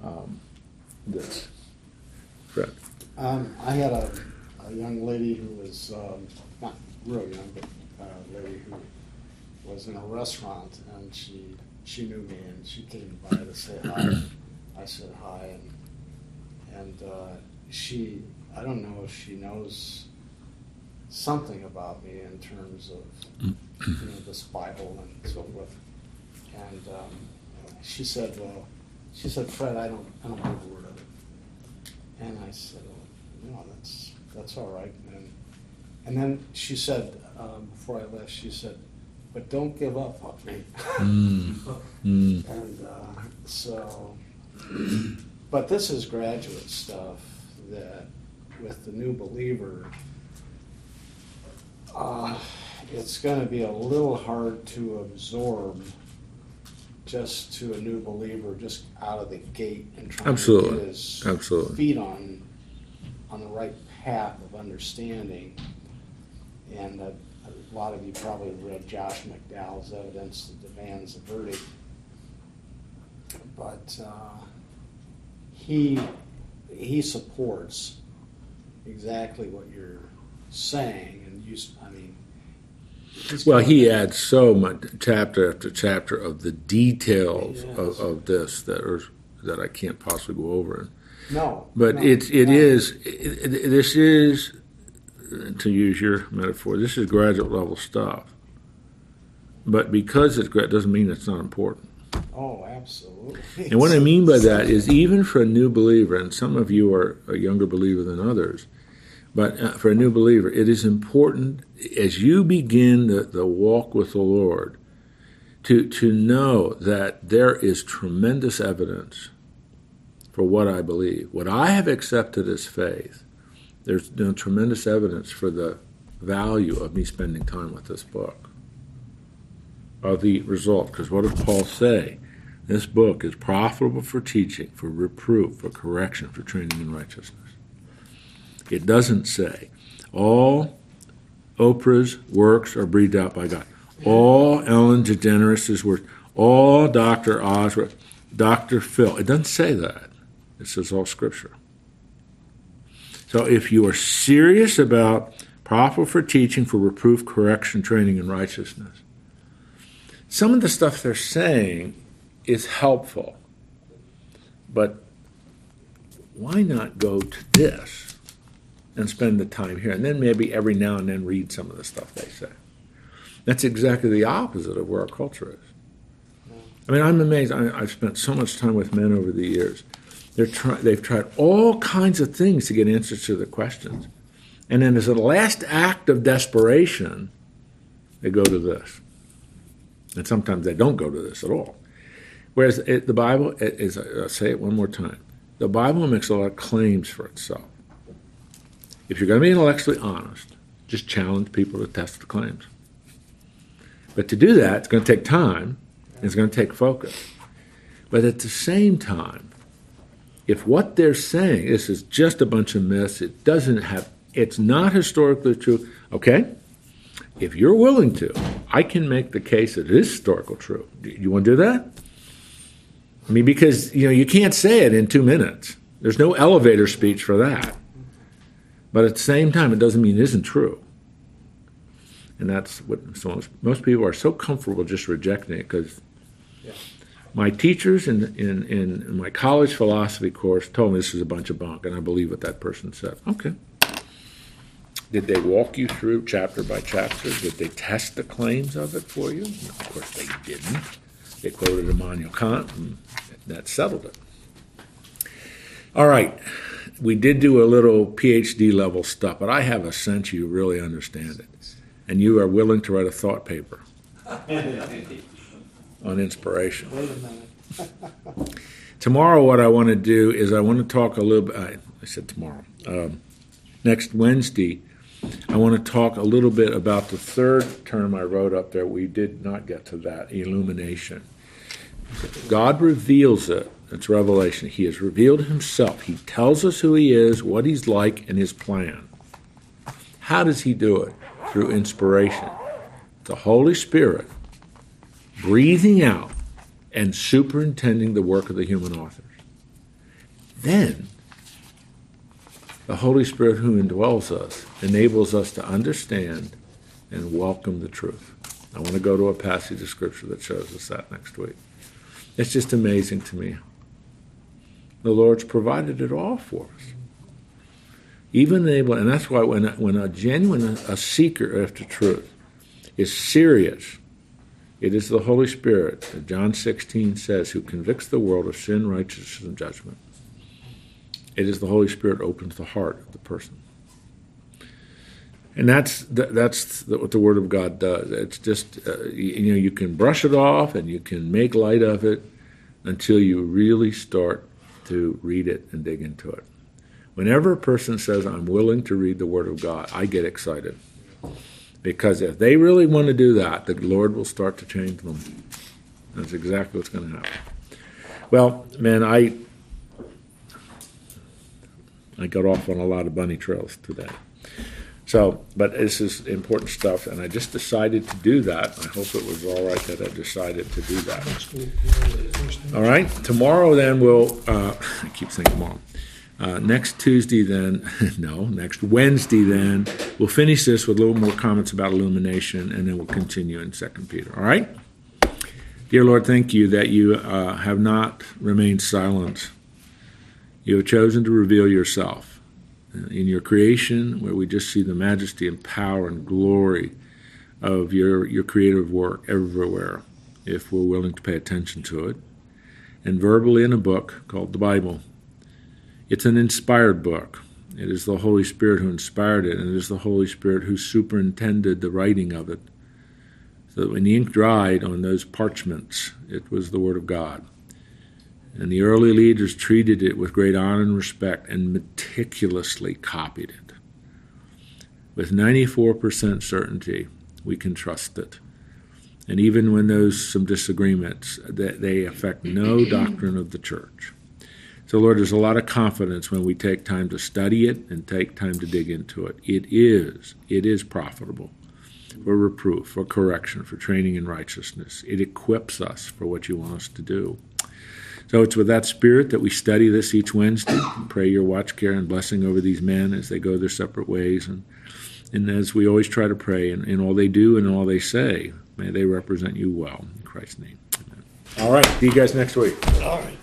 um, this. Fred. Um, I had a, a young lady who was, um, not real young, but a lady who was in a restaurant and she, she knew me and she came by to say hi. I said hi and, and, uh, she, I don't know if she knows something about me in terms of you know, this Bible and so forth. And um, she said, "Well, she said, Fred, I don't, I don't believe a word of it." And I said, well, "No, that's that's all right." And and then she said, um, before I left, she said, "But don't give up on me." Mm. Mm. And uh, so, but this is graduate stuff that with the new believer uh, it's going to be a little hard to absorb just to a new believer just out of the gate and trying Absolutely. to get his Absolutely. feet on on the right path of understanding. And uh, a lot of you probably read Josh McDowell's evidence that demands a verdict. But uh, he he supports exactly what you're saying, and you, I mean, Well, he adds so much chapter after chapter of the details Yes. of, of this that are that I can't possibly go over. No, But no, it's it no. is it, it, this is to use your metaphor. This is graduate level stuff. But because it's grad doesn't mean it's not important. Oh, absolutely. And what I mean by that is even for a new believer, and some of you are a younger believer than others, but uh, for a new believer, it is important as you begin the, the walk with the Lord to, to know that there is tremendous evidence for what I believe. What I have accepted as faith, there's you know, tremendous evidence for the value of me spending time with this book, of the result. Because what does Paul say? This book is profitable for teaching, for reproof, for correction, for training in righteousness. It doesn't say all Oprah's works are breathed out by God. All Ellen DeGeneres' works, all Dr. Works, Dr. Phil. It doesn't say that. It is all Scripture. So if you are serious about profitable for teaching, for reproof, correction, training in righteousness, some of the stuff they're saying is helpful, but why not go to this and spend the time here, and then maybe every now and then read some of the stuff they say? That's exactly the opposite of where our culture is. I mean, I'm amazed. I, I've spent so much time with men over the years. They're try, they've tried all kinds of things to get answers to the questions. And then, as a last act of desperation, they go to this. And sometimes they don't go to this at all. Whereas it, the Bible it is, I'll say it one more time, the Bible makes a lot of claims for itself. If you're going to be intellectually honest, just challenge people to test the claims. But to do that, it's going to take time, and it's going to take focus. But at the same time, if what they're saying this is just a bunch of myths, it doesn't have, it's not historically true, okay? If you're willing to, I can make the case that it is historical true. You want to do that? I mean, because you know you can't say it in two minutes. There's no elevator speech for that. But at the same time, it doesn't mean it isn't true. And that's what so most, most people are so comfortable just rejecting it because Yeah. My teachers in, in, in my college philosophy course told me this is a bunch of bunk, and I believe what that person said. Okay. Did they walk you through chapter by chapter? Did they test the claims of it for you? Of course they didn't. They quoted Immanuel Kant, and that settled it. All right. We did do a little PhD level stuff, but I have a sense you really understand it. And you are willing to write a thought paper on inspiration. Wait a minute. Tomorrow, what I want to do is I want to talk a little bit. I, I said tomorrow. Um, next Wednesday, I want to talk a little bit about the third term I wrote up there. We did not get to that illumination. God reveals it. It's revelation. He has revealed himself. He tells us who he is, what he's like, and his plan. How does he do it? Through inspiration. The Holy Spirit breathing out and superintending the work of the human authors. Then, the Holy Spirit who indwells us enables us to understand and welcome the truth. I want to go to a passage of Scripture that shows us that next week. It's just amazing to me. The Lord's provided it all for us. Even able, and that's why when when a genuine a seeker after truth is serious, it is the Holy Spirit, that John 16 says, who convicts the world of sin, righteousness, and judgment. It is the Holy Spirit opens the heart of the person. And that's that's what the Word of God does. It's just uh, you know you can brush it off and you can make light of it until you really start to read it and dig into it. Whenever a person says, "I'm willing to read the Word of God," I get excited because if they really want to do that, the Lord will start to change them. That's exactly what's going to happen. Well, man, I I got off on a lot of bunny trails today. So, but this is important stuff, and I just decided to do that. I hope it was all right that I decided to do that. All right, tomorrow then we'll, uh, I keep saying tomorrow. Uh, next Tuesday then, no, next Wednesday then, we'll finish this with a little more comments about illumination, and then we'll continue in Second Peter. All right? Dear Lord, thank you that you uh, have not remained silent. You have chosen to reveal yourself in your creation, where we just see the majesty and power and glory of your, your creative work everywhere, if we're willing to pay attention to it. And verbally in a book called the Bible. It's an inspired book. It is the Holy Spirit who inspired it, and it is the Holy Spirit who superintended the writing of it. So that when the ink dried on those parchments, it was the Word of God. And the early leaders treated it with great honor and respect and meticulously copied it. With 94% certainty, we can trust it. And even when there's some disagreements, they affect no doctrine of the church. So, Lord, there's a lot of confidence when we take time to study it and take time to dig into it. It is, it is profitable for reproof, for correction, for training in righteousness. It equips us for what you want us to do. So it's with that spirit that we study this each Wednesday. Pray your watch, care, and blessing over these men as they go their separate ways. And, and as we always try to pray in, in all they do and all they say, may they represent you well. In Christ's name. Amen. All right. See you guys next week. All right.